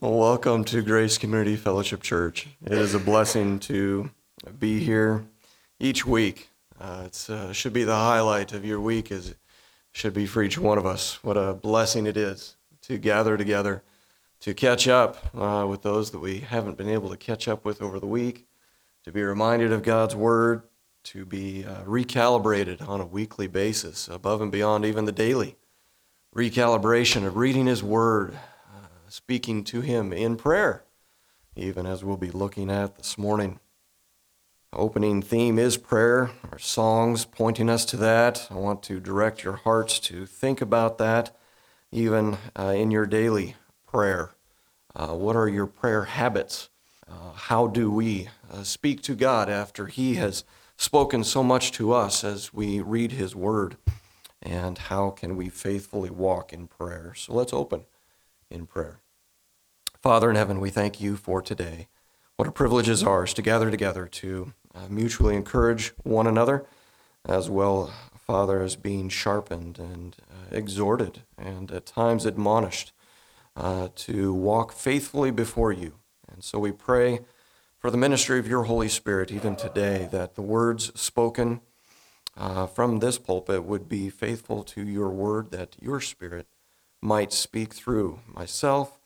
Well, welcome to Grace Community Fellowship Church. It is a blessing to be here each week. Uh, it uh, should be the highlight of your week, as it should be for each one of us. What a blessing it is to gather together, to catch up uh, with those that we haven't been able to catch up with over the week, to be reminded of God's Word, to be uh, recalibrated on a weekly basis, above and beyond even the daily recalibration of reading His Word, speaking to Him in prayer, even as we'll be looking at this morning. Opening theme is prayer, our songs pointing us to that. I want to direct your hearts to think about that, even uh, in your daily prayer. Uh, what are your prayer habits? Uh, how do we uh, speak to God after He has spoken so much to us as we read His Word? And how can we faithfully walk in prayer? So let's open in prayer. Father in heaven, we thank you for today. What a privilege is ours to gather together to uh, mutually encourage one another, as well, Father, as being sharpened and uh, exhorted and at times admonished uh, to walk faithfully before you. And so we pray for the ministry of your Holy Spirit even today, that the words spoken uh, from this pulpit would be faithful to your word, that your Spirit might speak through myself,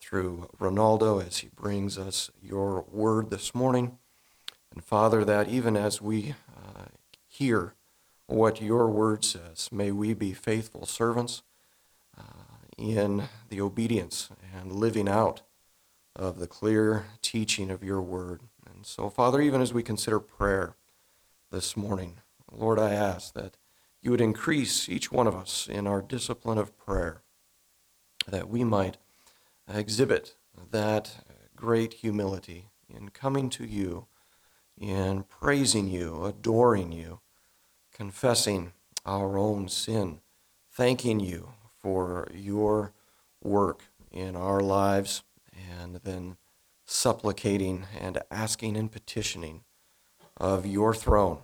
through Ronaldo as he brings us your word this morning. And Father, that even as we uh, hear what your word says, may we be faithful servants uh, in the obedience and living out of the clear teaching of your word. And so, Father, even as we consider prayer this morning, Lord, I ask that you would increase each one of us in our discipline of prayer, that we might exhibit that great humility in coming to you, in praising you, adoring you, confessing our own sin, thanking you for your work in our lives and then supplicating and asking and petitioning of your throne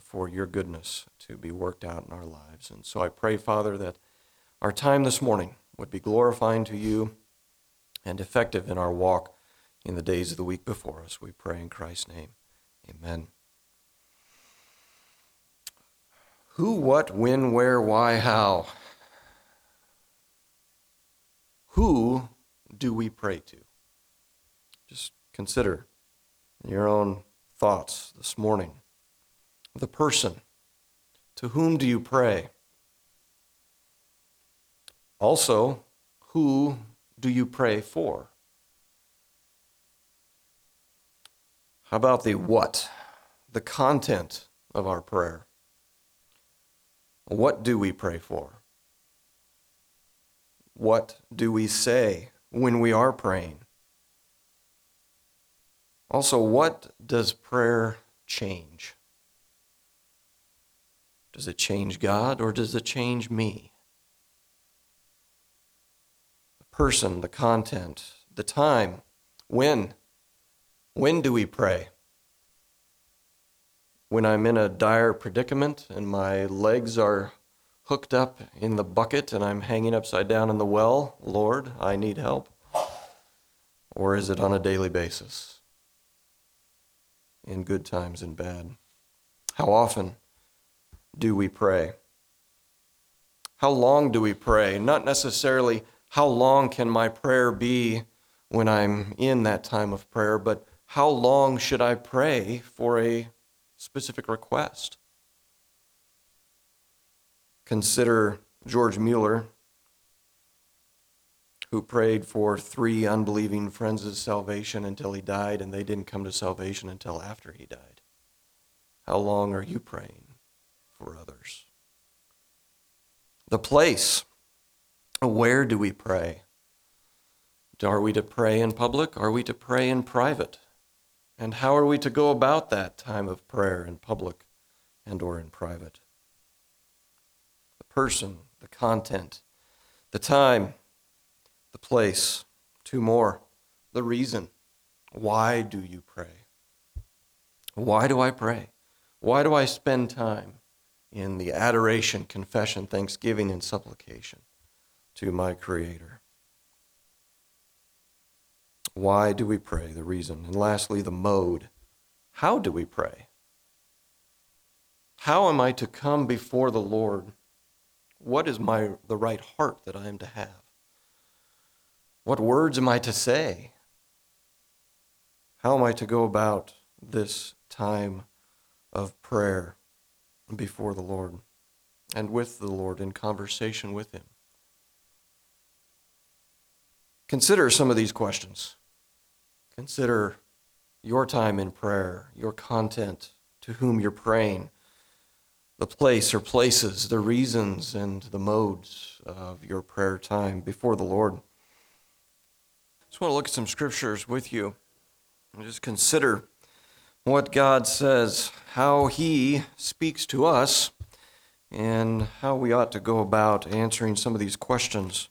for your goodness to be worked out in our lives. And so I pray, Father, that our time this morning would be glorifying to you and effective in our walk in the days of the week before us. We pray in Christ's name. Amen. Who, what, when, where, why, how? Who do we pray to? Just consider your own thoughts this morning. The person. To whom do you pray? Also, who do you pray for? How about the what? The content of our prayer. What do we pray for? What do we say when we are praying? Also, what does prayer change? Does it change God or does it change me? The person, the content, the time, when? When do we pray? When I'm in a dire predicament and my legs are hooked up in the bucket and I'm hanging upside down in the well, Lord, I need help? Or is it on a daily basis? In good times and bad? How often do we pray? How long do we pray? Not necessarily how long can my prayer be when I'm in that time of prayer, but how long should I pray for a specific request? Consider George Mueller, who prayed for three unbelieving friends' salvation until he died, and they didn't come to salvation until after he died. How long are you praying? for others. The place. Where do we pray? Are we to pray in public? Are we to pray in private? And how are we to go about that time of prayer in public and or in private? The person, the content, the time, the place, two more, the reason. Why do you pray? Why do I pray? Why do I spend time in the adoration, confession, thanksgiving, and supplication to my Creator. why do we pray? The reason. And lastly, the mode. How do we pray? How am I to come before the Lord? What is my the right heart that I am to have? What words am I to say? How am I to go about this time of prayer before the Lord and with the Lord in conversation with Him? Consider some of these questions. Consider your time in prayer, your content, to whom you're praying, the place or places, the reasons and the modes of your prayer time before the Lord. I just want to look at some scriptures with you and just consider what God says, how He speaks to us, and how we ought to go about answering some of these questions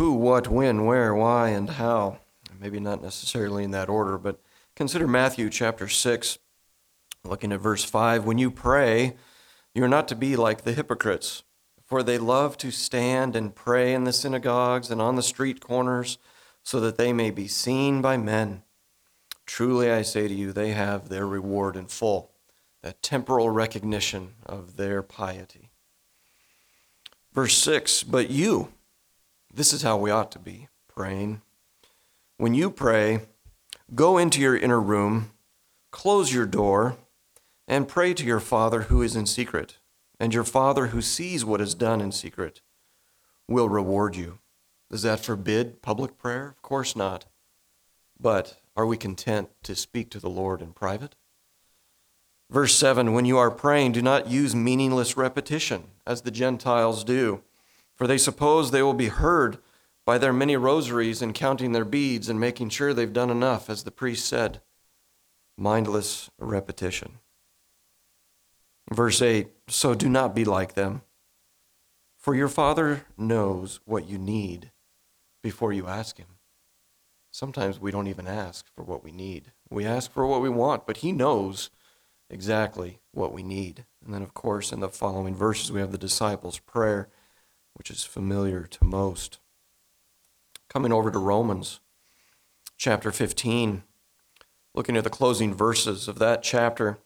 who, what, when, where, why, and how. Maybe not necessarily in that order, but consider Matthew chapter 6, looking at verse 5. When you pray, you are not to be like the hypocrites, for they love to stand and pray in the synagogues and on the street corners, so that they may be seen by men. Truly I say to you, they have their reward in full, that temporal recognition of their piety. Verse 6 But you, this is how we ought to be praying. When you pray, go into your inner room, close your door, and pray to your Father who is in secret, and your Father who sees what is done in secret will reward you. Does that forbid public prayer? Of course not. But are we content to speak to the Lord in private? Verse 7 When you are praying, do not use meaningless repetition, as the Gentiles do, for they suppose they will be heard by their many rosaries and counting their beads and making sure they've done enough, as the priest said. Mindless repetition. Verse 8 So do not be like them, for your Father knows what you need before you ask Him. Sometimes we don't even ask for what we need. We ask for what we want, but He knows exactly what we need. And then, of course, in the following verses, we have the disciples' prayer, which is familiar to most. Coming over to Romans chapter 15, looking at the closing verses of that chapter.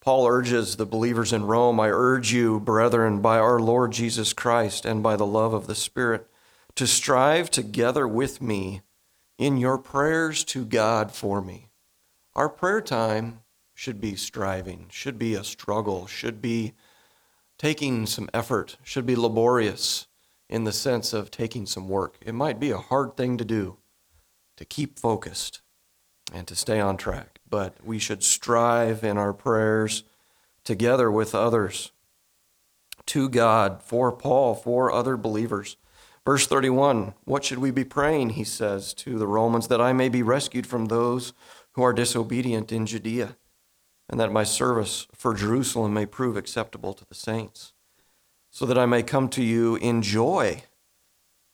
Paul urges the believers in Rome I urge you, brethren, by our Lord Jesus Christ and by the love of the Spirit, to strive together with me in your prayers to God for me. Our prayer time should be striving, should be a struggle, should be taking some effort, should be laborious in the sense of taking some work. It might be a hard thing to do to keep focused and to stay on track but we should strive in our prayers together with others to God, for Paul, for other believers. Verse 31 What should we be praying? He says to the Romans, that I may be rescued from those who are disobedient in Judea, and that my service for Jerusalem may prove acceptable to the saints, so that I may come to you in joy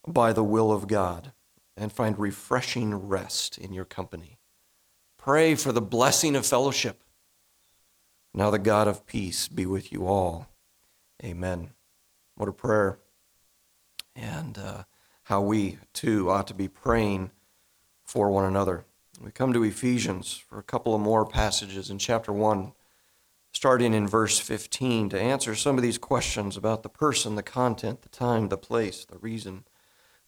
by the will of God and find refreshing rest in your company. Pray for the blessing of fellowship. Now the God of peace be with you all. Amen. What a prayer. And uh, how we too ought to be praying for one another. We come to Ephesians for a couple of more passages in chapter 1, starting in verse 15, to answer some of these questions about the person, the content, the time, the place, the reason,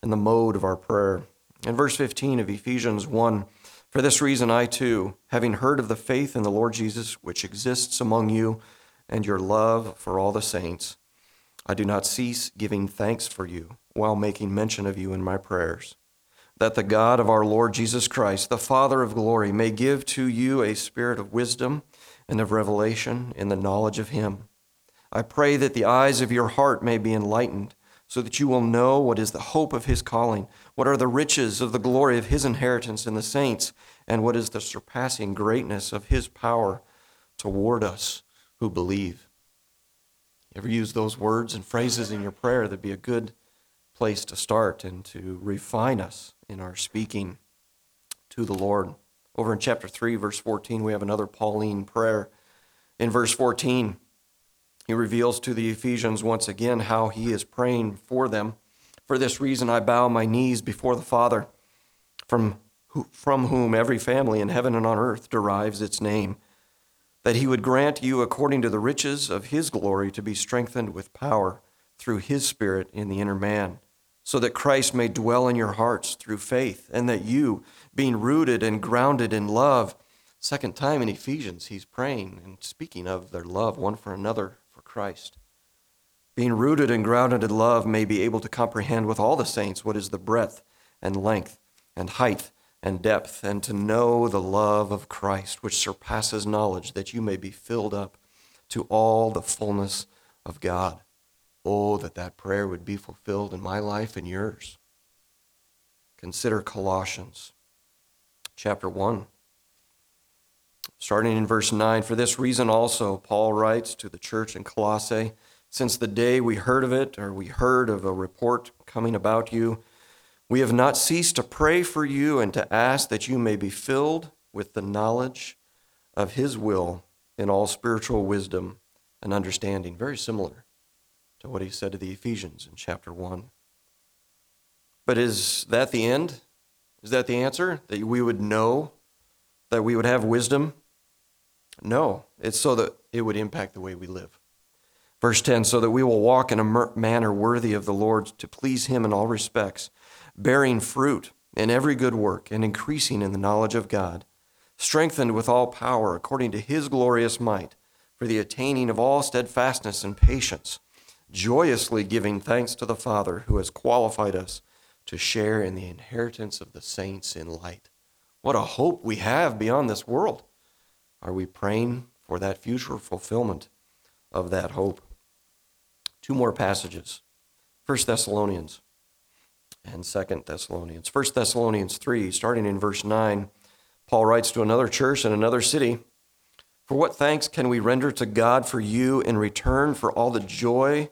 and the mode of our prayer. In verse 15 of Ephesians 1, for this reason, I too, having heard of the faith in the Lord Jesus which exists among you, and your love for all the saints, I do not cease giving thanks for you while making mention of you in my prayers, that the God of our Lord Jesus Christ, the Father of glory, may give to you a spirit of wisdom and of revelation in the knowledge of him. I pray that the eyes of your heart may be enlightened so that you will know what is the hope of his calling, what are the riches of the glory of his inheritance in the saints, and what is the surpassing greatness of his power toward us who believe. Ever use those words and phrases in your prayer? That'd be a good place to start and to refine us in our speaking to the Lord. Over in chapter 3, verse 14, we have another Pauline prayer. In verse 14, he reveals to the Ephesians once again how he is praying for them. For this reason, I bow my knees before the Father, from who, from whom every family in heaven and on earth derives its name, that he would grant you, according to the riches of his glory, to be strengthened with power through his Spirit in the inner man, so that Christ may dwell in your hearts through faith, and that you, being rooted and grounded in love, second time in Ephesians, he's praying and speaking of their love one for another for Christ. Being rooted and grounded in love may be able to comprehend with all the saints what is the breadth and length and height and depth, and to know the love of Christ, which surpasses knowledge, that you may be filled up to all the fullness of God. Oh, that that prayer would be fulfilled in my life and yours. Consider Colossians chapter 1. Starting in verse 9, for this reason also, Paul writes to the church in Colossae, since the day we heard of it, or we heard of a report coming about you, we have not ceased to pray for you and to ask that you may be filled with the knowledge of His will in all spiritual wisdom and understanding. Very similar to what he said to the Ephesians in chapter 1. But is that the end? Is that the answer? That we would know, that we would have wisdom? No, it's so that it would impact the way we live. Verse 10 so that we will walk in a manner worthy of the Lord to please Him in all respects bearing fruit in every good work and increasing in the knowledge of God, strengthened with all power according to his glorious might, for the attaining of all steadfastness and patience, joyously giving thanks to the Father who has qualified us to share in the inheritance of the saints in light. What a hope we have beyond this world. Are we praying for that future fulfillment of that hope? Two more passages. 1 Thessalonians and Second Thessalonians. First Thessalonians 3, starting in verse 9, Paul writes to another church in another city, For what thanks can we render to God for you in return for all the joy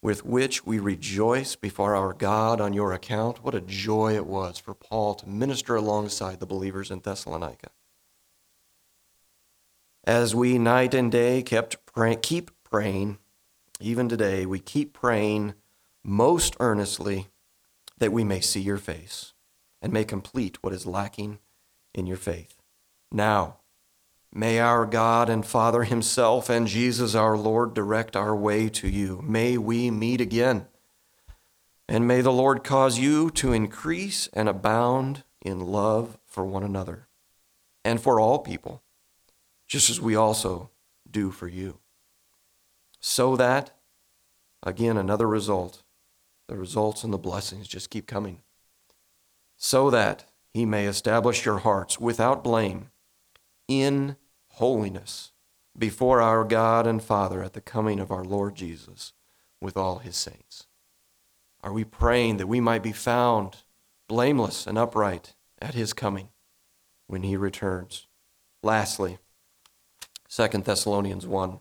with which we rejoice before our God on your account? What a joy it was for Paul to minister alongside the believers in Thessalonica. As we night and day kept pray, keep praying, even today, we keep praying most earnestly that we may see your face and may complete what is lacking in your faith. Now, may our God and Father Himself and Jesus our Lord direct our way to you. May we meet again. And may the Lord cause you to increase and abound in love for one another and for all people, just as we also do for you. So that, again, another result the results and the blessings just keep coming. So that he may establish your hearts without blame in holiness before our God and Father at the coming of our Lord Jesus with all his saints. Are we praying that we might be found blameless and upright at his coming when he returns? Lastly, 2 Thessalonians 1,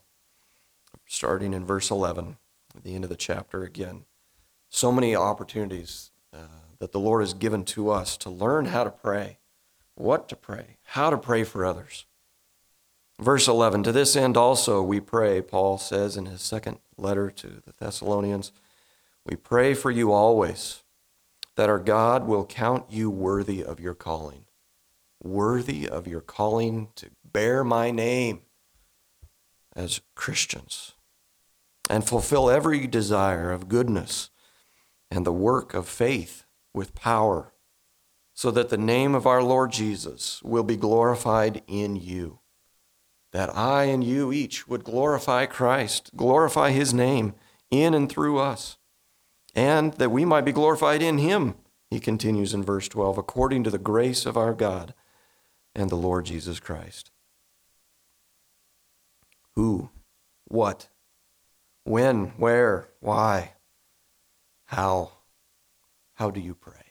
starting in verse 11, at the end of the chapter again so many opportunities uh, that the Lord has given to us to learn how to pray, what to pray, how to pray for others. Verse 11 To this end also we pray, Paul says in his second letter to the Thessalonians, we pray for you always that our God will count you worthy of your calling, worthy of your calling to bear my name as Christians, and fulfill every desire of goodness and the work of faith with power, so that the name of our Lord Jesus will be glorified in you. That I and you each would glorify Christ, glorify his name in and through us, and that we might be glorified in him, he continues in verse 12, according to the grace of our God and the Lord Jesus Christ. Who, what, when, where, why? How? How do you pray?